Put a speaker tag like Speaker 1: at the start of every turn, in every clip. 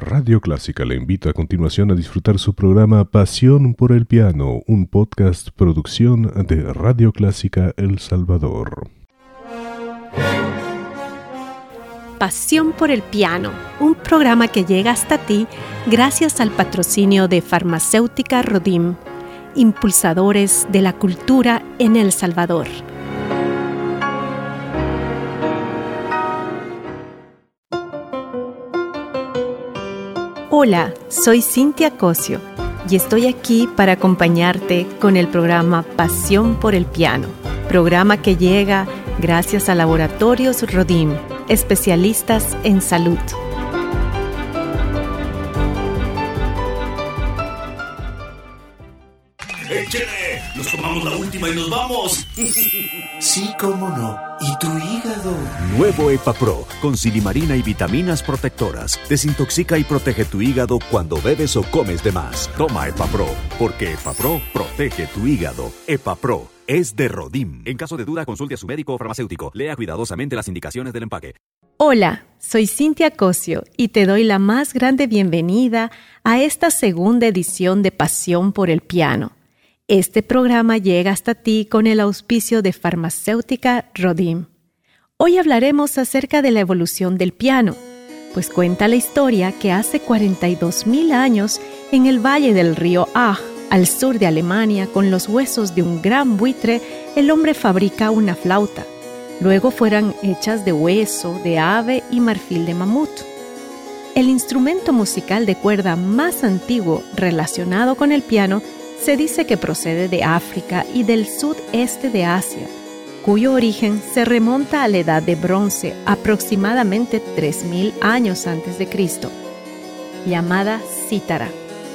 Speaker 1: Radio Clásica le invita a continuación a disfrutar su programa Pasión por el Piano, un podcast producción de Radio Clásica El Salvador.
Speaker 2: Pasión por el Piano, un programa que llega hasta ti gracias al patrocinio de Farmacéutica Rodim, impulsadores de la cultura en El Salvador. Hola, soy Cintia Cosio y estoy aquí para acompañarte con el programa Pasión por el Piano, programa que llega gracias a Laboratorios Rodim, especialistas en salud.
Speaker 3: ¡Nos tomamos la última y nos vamos!
Speaker 4: Sí, cómo no. ¿Y tu hígado?
Speaker 5: Nuevo EpaPro, con silimarina y vitaminas protectoras. Desintoxica y protege tu hígado cuando bebes o comes de más. Toma EpaPro, porque EpaPro protege tu hígado. EpaPro es de Rodim. En caso de duda, consulte a su médico o farmacéutico. Lea cuidadosamente las indicaciones del empaque.
Speaker 2: Hola, soy Cintia Cosio y te doy la más grande bienvenida a esta segunda edición de Pasión por el Piano. Este programa llega hasta ti con el auspicio de farmacéutica Rodim. Hoy hablaremos acerca de la evolución del piano, pues cuenta la historia que hace 42.000 años en el valle del río Ah, al sur de Alemania, con los huesos de un gran buitre, el hombre fabrica una flauta. Luego fueron hechas de hueso, de ave y marfil de mamut. El instrumento musical de cuerda más antiguo relacionado con el piano se dice que procede de África y del sudeste de Asia, cuyo origen se remonta a la edad de bronce, aproximadamente 3.000 años antes de Cristo, llamada cítara,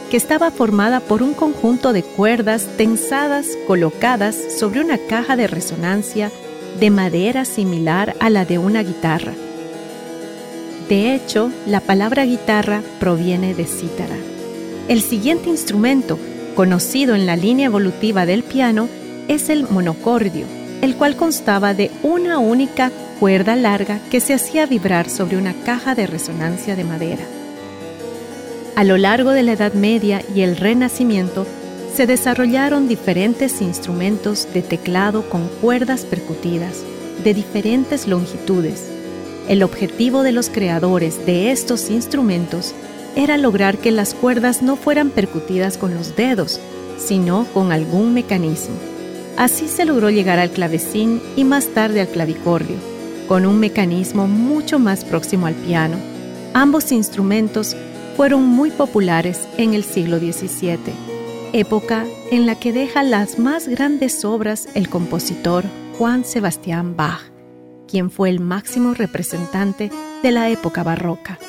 Speaker 2: que estaba formada por un conjunto de cuerdas tensadas colocadas sobre una caja de resonancia de madera similar a la de una guitarra. De hecho, la palabra guitarra proviene de cítara. El siguiente instrumento conocido en la línea evolutiva del piano, es el monocordio, el cual constaba de una única cuerda larga que se hacía vibrar sobre una caja de resonancia de madera. A lo largo de la Edad Media y el Renacimiento, se desarrollaron diferentes instrumentos de teclado con cuerdas percutidas, de diferentes longitudes. El objetivo de los creadores de estos instrumentos era lograr que las cuerdas no fueran percutidas con los dedos, sino con algún mecanismo. Así se logró llegar al clavecín y más tarde al clavicordio, con un mecanismo mucho más próximo al piano. Ambos instrumentos fueron muy populares en el siglo XVII, época en la que deja las más grandes obras el compositor Juan Sebastián Bach, quien fue el máximo representante de la época barroca.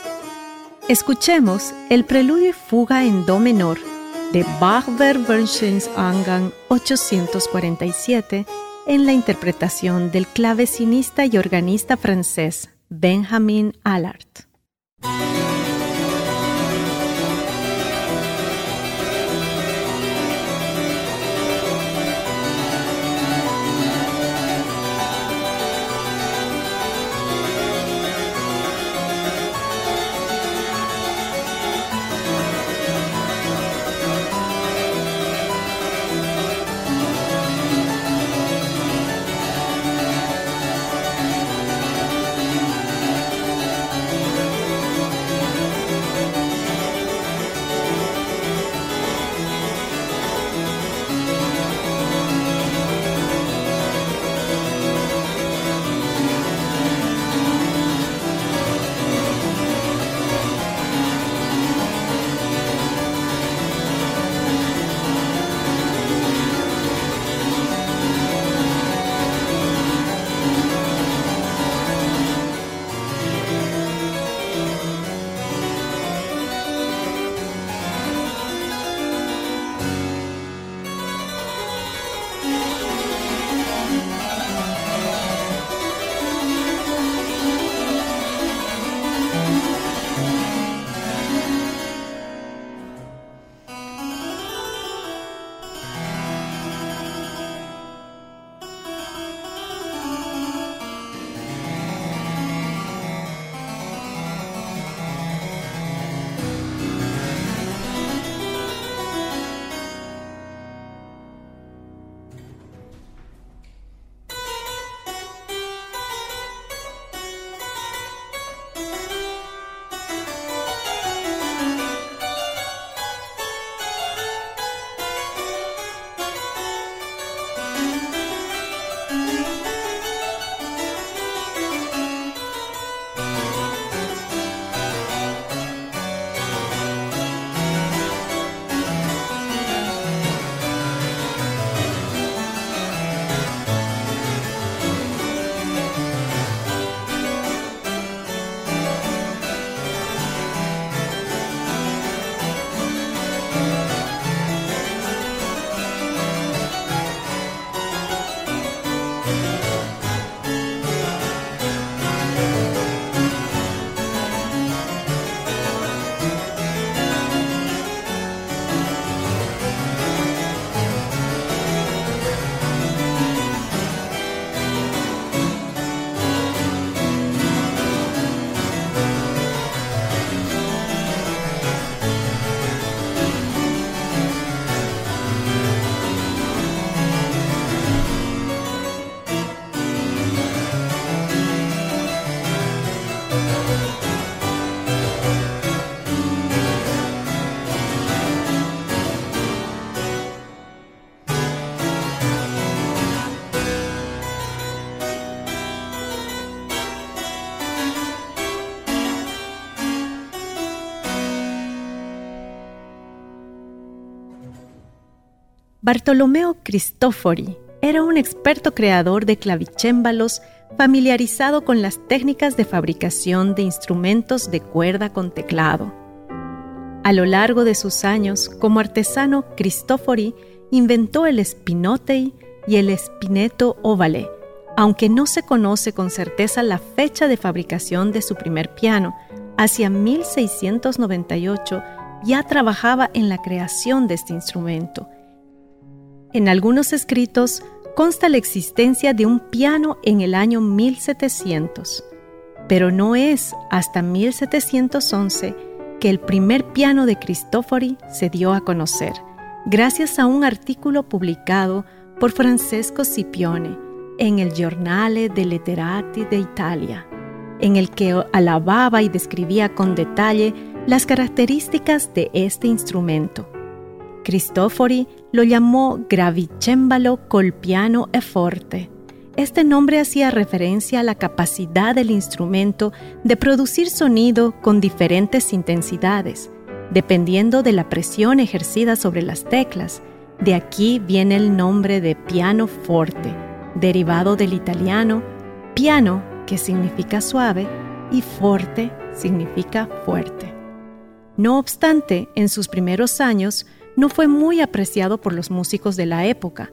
Speaker 2: Escuchemos el preludio y fuga en do menor de Bach Angang 847 en la interpretación del clavecinista y organista francés Benjamin Allard. Bartolomeo Cristofori era un experto creador de clavicémbalos familiarizado con las técnicas de fabricación de instrumentos de cuerda con teclado. A lo largo de sus años como artesano, Cristofori inventó el spinotei y el spineto ovale, aunque no se conoce con certeza la fecha de fabricación de su primer piano, hacia 1698 ya trabajaba en la creación de este instrumento. En algunos escritos consta la existencia de un piano en el año 1700, pero no es hasta 1711 que el primer piano de Cristofori se dio a conocer, gracias a un artículo publicado por Francesco Scipione en el Giornale dei Letterati de Italia, en el que alababa y describía con detalle las características de este instrumento. Cristofori lo llamó gravicembalo col piano e forte. Este nombre hacía referencia a la capacidad del instrumento de producir sonido con diferentes intensidades, dependiendo de la presión ejercida sobre las teclas. De aquí viene el nombre de piano forte, derivado del italiano piano, que significa suave, y forte significa fuerte. No obstante, en sus primeros años, no fue muy apreciado por los músicos de la época.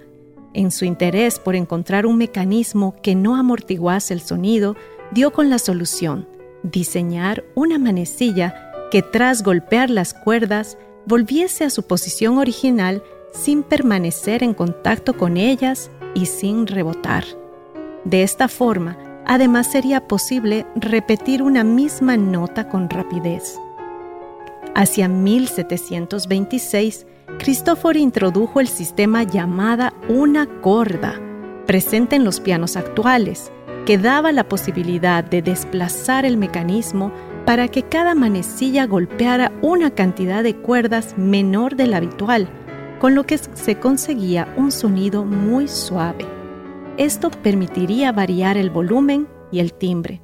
Speaker 2: En su interés por encontrar un mecanismo que no amortiguase el sonido, dio con la solución, diseñar una manecilla que tras golpear las cuerdas volviese a su posición original sin permanecer en contacto con ellas y sin rebotar. De esta forma, además sería posible repetir una misma nota con rapidez. Hacia 1726, Christopher introdujo el sistema llamada una corda, presente en los pianos actuales, que daba la posibilidad de desplazar el mecanismo para que cada manecilla golpeara una cantidad de cuerdas menor de la habitual, con lo que se conseguía un sonido muy suave. Esto permitiría variar el volumen y el timbre.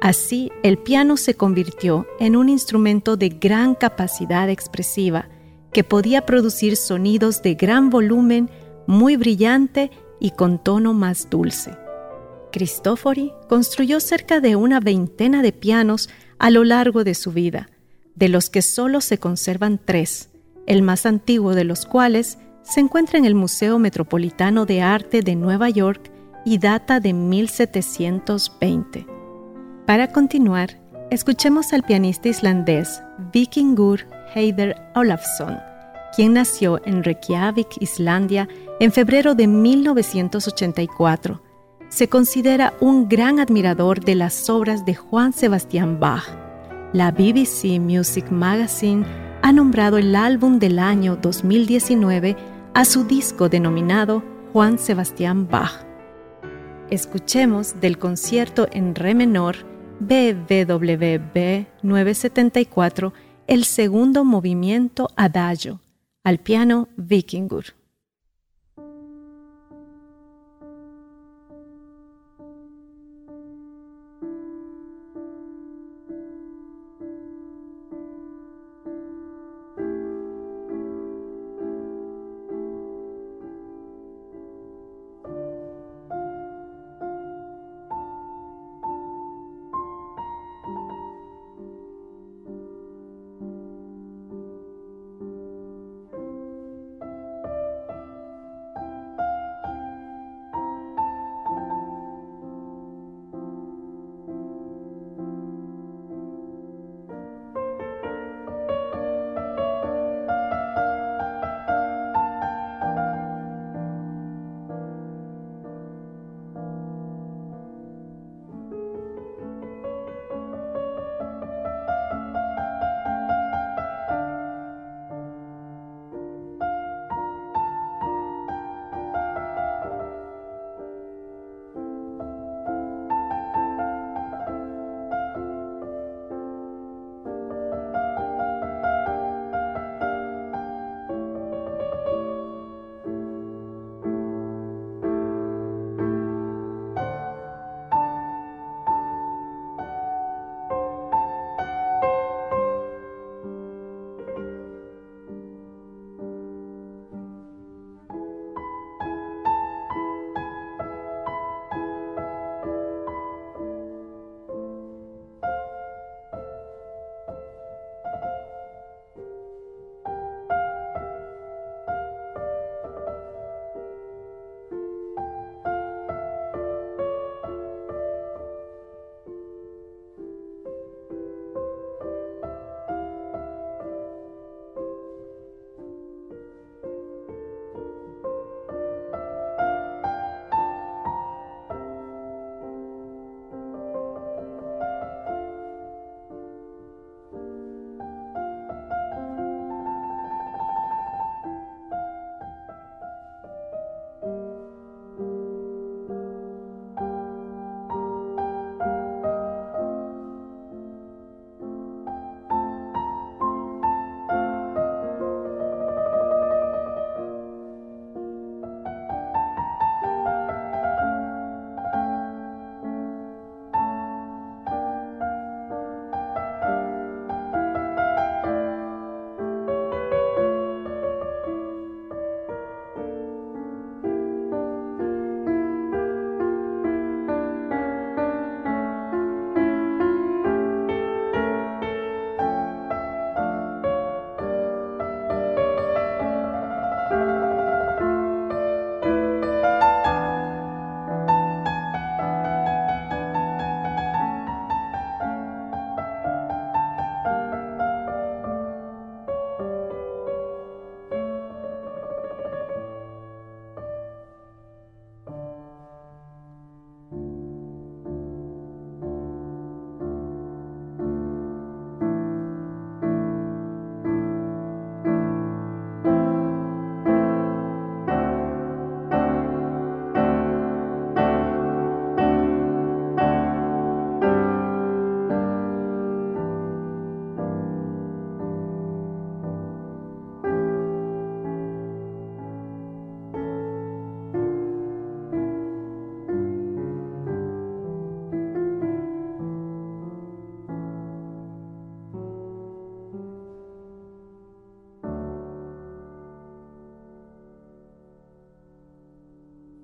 Speaker 2: Así, el piano se convirtió en un instrumento de gran capacidad expresiva, que podía producir sonidos de gran volumen, muy brillante y con tono más dulce. Cristofori construyó cerca de una veintena de pianos a lo largo de su vida, de los que solo se conservan tres, el más antiguo de los cuales se encuentra en el Museo Metropolitano de Arte de Nueva York y data de 1720. Para continuar, escuchemos al pianista islandés Vikingur Heider Olafsson, quien nació en Reykjavik, Islandia, en febrero de 1984. Se considera un gran admirador de las obras de Juan Sebastián Bach. La BBC Music Magazine ha nombrado el álbum del año 2019 a su disco denominado Juan Sebastián Bach. Escuchemos del concierto en re menor BWV 974 el segundo movimiento adagio, al piano Vikingur.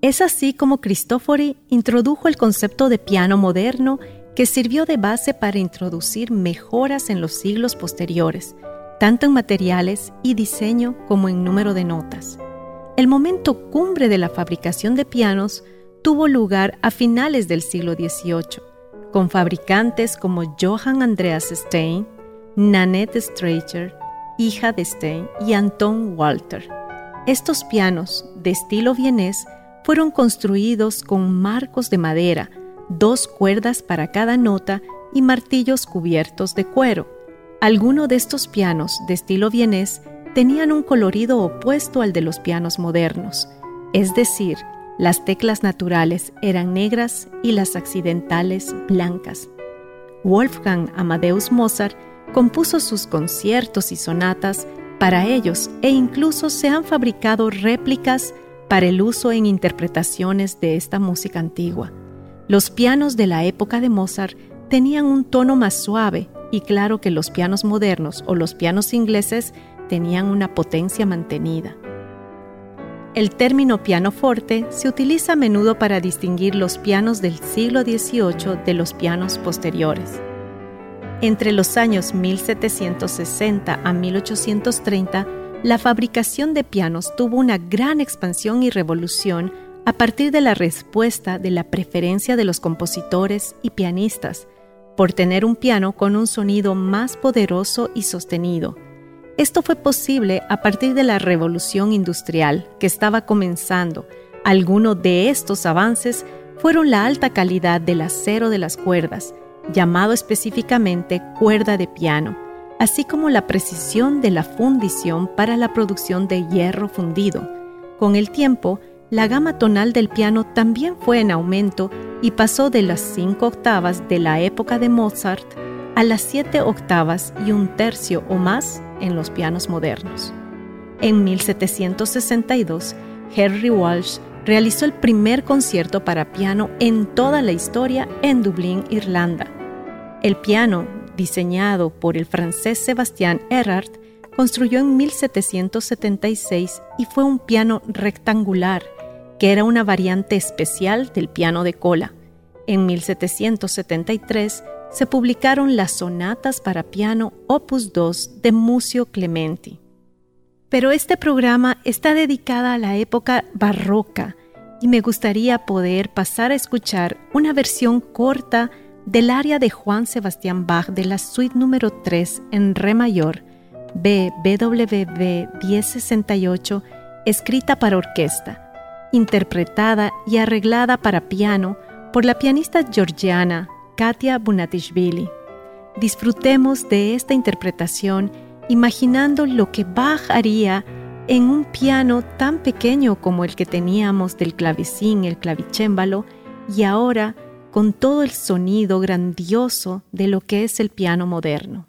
Speaker 2: Es así como Cristofori introdujo el concepto de piano moderno que sirvió de base para introducir mejoras en los siglos posteriores, tanto en materiales y diseño como en número de notas. El momento cumbre de la fabricación de pianos tuvo lugar a finales del siglo XVIII, con fabricantes como Johann Andreas Stein, Nanette Streicher, hija de Stein, y Anton Walter. Estos pianos, de estilo vienés, fueron construidos con marcos de madera, dos cuerdas para cada nota y martillos cubiertos de cuero. Algunos de estos pianos de estilo vienés tenían un colorido opuesto al de los pianos modernos, es decir, las teclas naturales eran negras y las accidentales blancas. Wolfgang Amadeus Mozart compuso sus conciertos y sonatas para ellos e incluso se han fabricado réplicas para el uso en interpretaciones de esta música antigua. Los pianos de la época de Mozart tenían un tono más suave y claro que los pianos modernos o los pianos ingleses tenían una potencia mantenida. El término pianoforte se utiliza a menudo para distinguir los pianos del siglo XVIII de los pianos posteriores. Entre los años 1760 a 1830, la fabricación de pianos tuvo una gran expansión y revolución a partir de la respuesta de la preferencia de los compositores y pianistas por tener un piano con un sonido más poderoso y sostenido. Esto fue posible a partir de la revolución industrial que estaba comenzando. Algunos de estos avances fueron la alta calidad del acero de las cuerdas, llamado específicamente cuerda de piano, así como la precisión de la fundición para la producción de hierro fundido. Con el tiempo, la gama tonal del piano también fue en aumento y pasó de las cinco octavas de la época de Mozart a las siete octavas y un tercio o más en los pianos modernos. En 1762, Henry Walsh realizó el primer concierto para piano en toda la historia en Dublín, Irlanda. El piano diseñado por el francés Sebastián Erard, construyó en 1776 y fue un piano rectangular, que era una variante especial del piano de cola. En 1773 se publicaron las sonatas para piano Opus 2 de Mucio Clementi. Pero este programa está dedicado a la época barroca y me gustaría poder pasar a escuchar una versión corta del área de Juan Sebastián Bach de la suite número 3 en Re mayor, BWV 1068, escrita para orquesta, interpretada y arreglada para piano por la pianista georgiana Katia Bunatishvili. Disfrutemos de esta interpretación imaginando lo que Bach haría en un piano tan pequeño como el que teníamos del clavecín, el clavicémbalo, y ahora con todo el sonido grandioso de lo que es el piano moderno.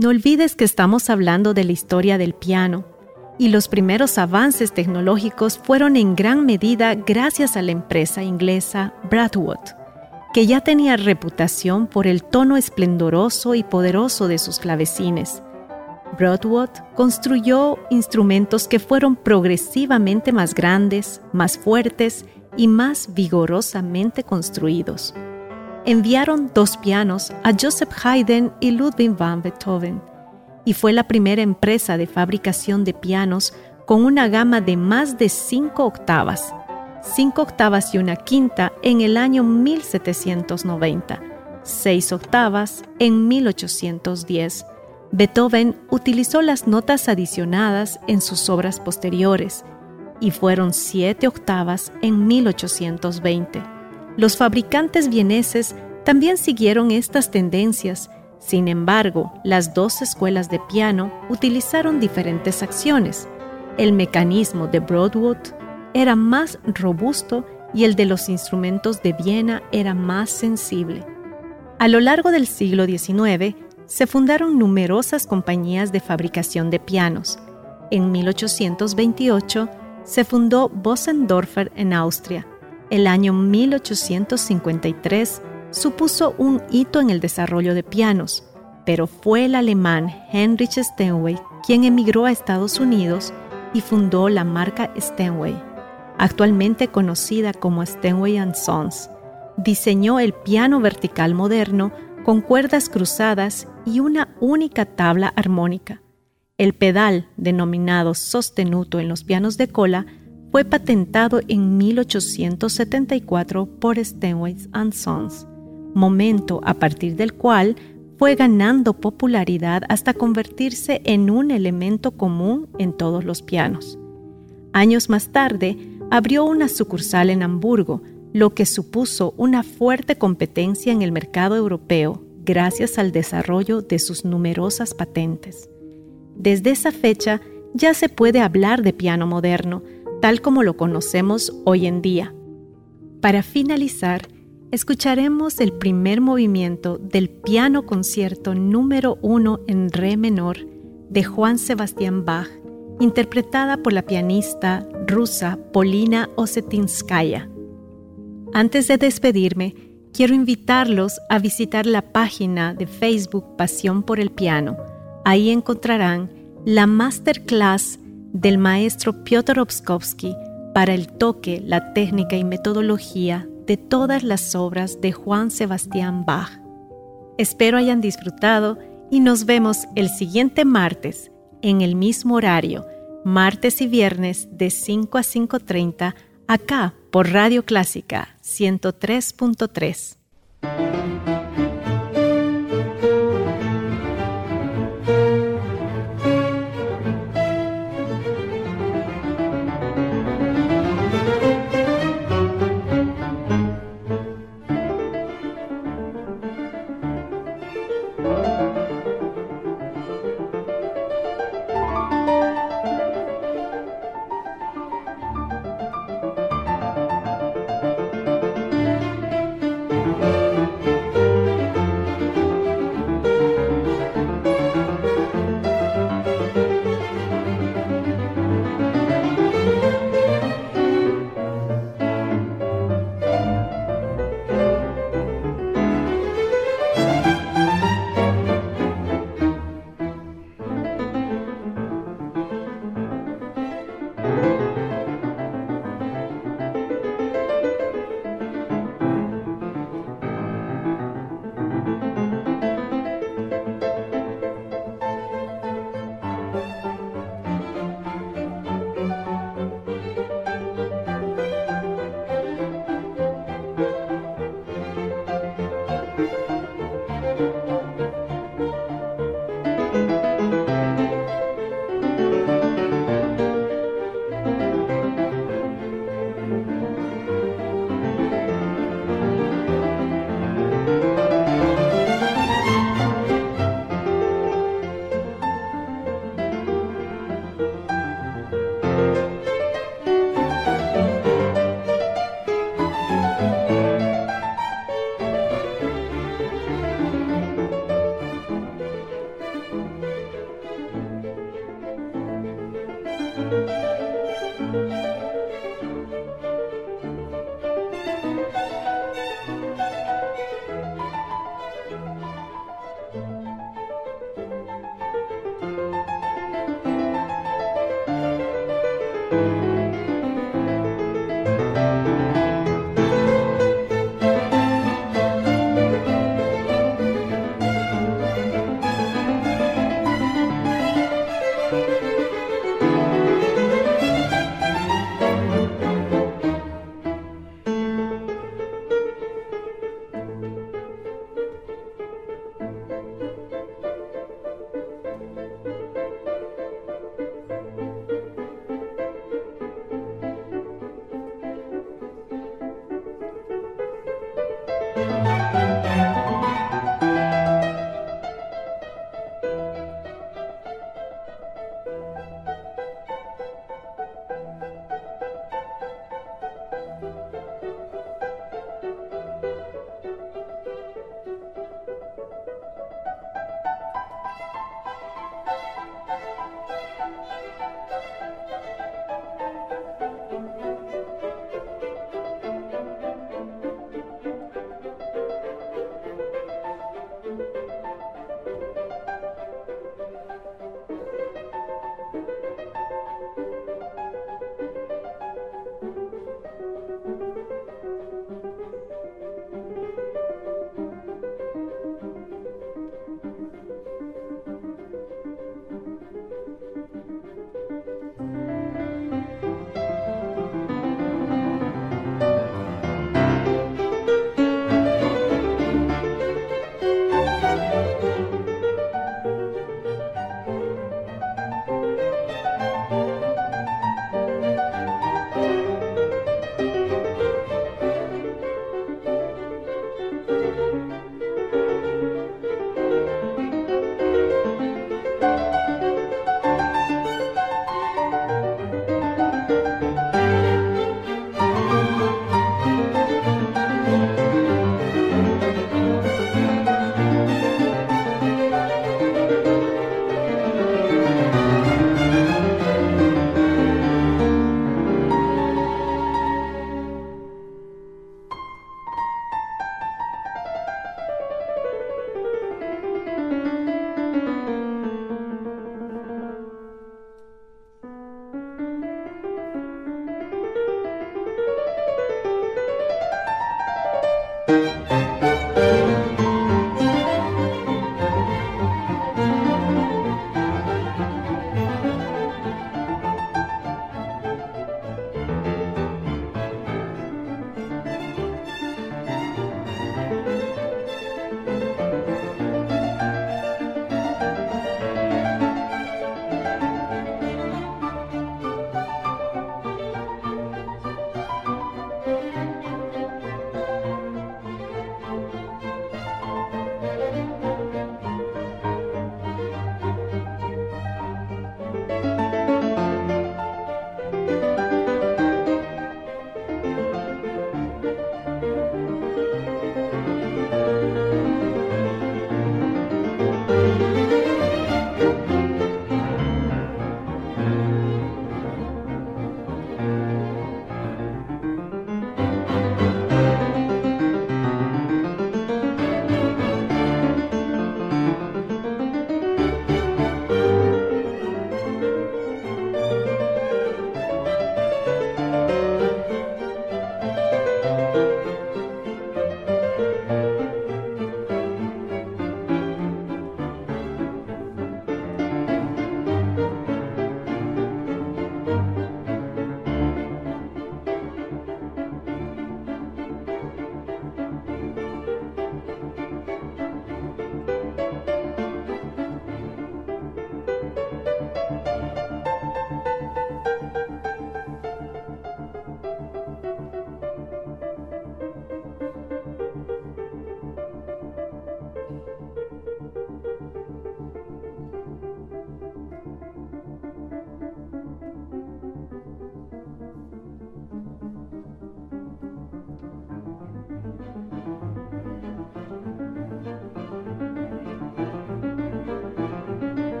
Speaker 2: No olvides que estamos hablando de la historia del piano y los primeros avances tecnológicos fueron en gran medida gracias a la empresa inglesa Bradwood, que ya tenía reputación por el tono esplendoroso y poderoso de sus clavecines. Broadwood construyó instrumentos que fueron progresivamente más grandes, más fuertes y más vigorosamente construidos enviaron dos pianos a Joseph Haydn y Ludwig van Beethoven, y fue la primera empresa de fabricación de pianos con una gama de más de cinco octavas, cinco octavas y una quinta en el año 1790, seis octavas en 1810. Beethoven utilizó las notas adicionadas en sus obras posteriores y fueron siete octavas en 1820 los fabricantes vieneses también siguieron estas tendencias, sin embargo, las dos escuelas de piano utilizaron diferentes acciones. El mecanismo de Broadwood era más robusto y el de los instrumentos de Viena era más sensible. A lo largo del siglo XIX, se fundaron numerosas compañías de fabricación de pianos. En 1828 se fundó Bosendorfer en Austria, el año 1853 supuso un hito en el desarrollo de pianos, pero fue el alemán Heinrich Steinway quien emigró a Estados Unidos y fundó la marca Steinway, actualmente conocida como Steinway Sons. Diseñó el piano vertical moderno con cuerdas cruzadas y una única tabla armónica. El pedal, denominado sostenuto en los pianos de cola, fue patentado en 1874 por Steinway Sons, momento a partir del cual fue ganando popularidad hasta convertirse en un elemento común en todos los pianos. Años más tarde, abrió una sucursal en Hamburgo, lo que supuso una fuerte competencia en el mercado europeo gracias al desarrollo de sus numerosas patentes. Desde esa fecha ya se puede hablar de piano moderno, tal como lo conocemos hoy en día. Para finalizar, escucharemos el primer movimiento del piano concierto número 1 en re menor de Juan Sebastián Bach, interpretada por la pianista rusa Polina Osetinskaya. Antes de despedirme, quiero invitarlos a visitar la página de Facebook Pasión por el Piano. Ahí encontrarán la masterclass del maestro Piotr Obskovsky para el toque, la técnica y metodología de todas las obras de Juan Sebastián Bach. Espero hayan disfrutado y nos vemos el siguiente martes en el mismo horario, martes y viernes de 5 a 5.30 acá por Radio Clásica 103.3.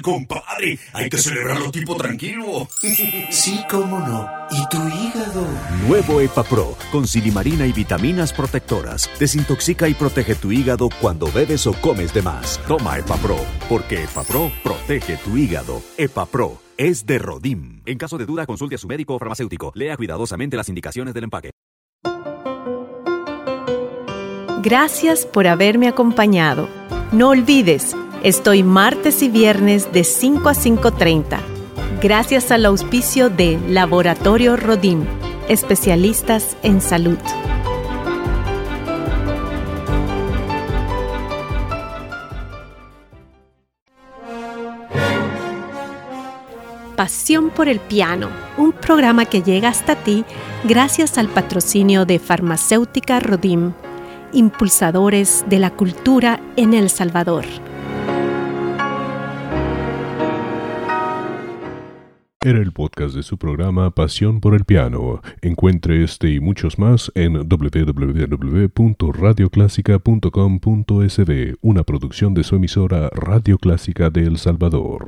Speaker 3: compadre. Hay que celebrarlo tipo tranquilo.
Speaker 4: Sí, cómo no. ¿Y tu hígado?
Speaker 5: Nuevo EpaPro, con silimarina y vitaminas protectoras. Desintoxica y protege tu hígado cuando bebes o comes de más. Toma EpaPro, porque EpaPro protege tu hígado. EpaPro es de Rodim. En caso de duda, consulte a su médico o farmacéutico. Lea cuidadosamente las indicaciones del empaque.
Speaker 2: Gracias por haberme acompañado. No olvides, estoy martes y viernes de 5 a 5.30. Gracias al auspicio de Laboratorio Rodim, especialistas en salud. Pasión por el Piano, un programa que llega hasta ti gracias al patrocinio de Farmacéutica Rodim, impulsadores de la cultura en El Salvador.
Speaker 1: Era el podcast de su programa Pasión por el Piano. Encuentre este y muchos más en www.radioclásica.com.sb, una producción de su emisora Radio Clásica de El Salvador.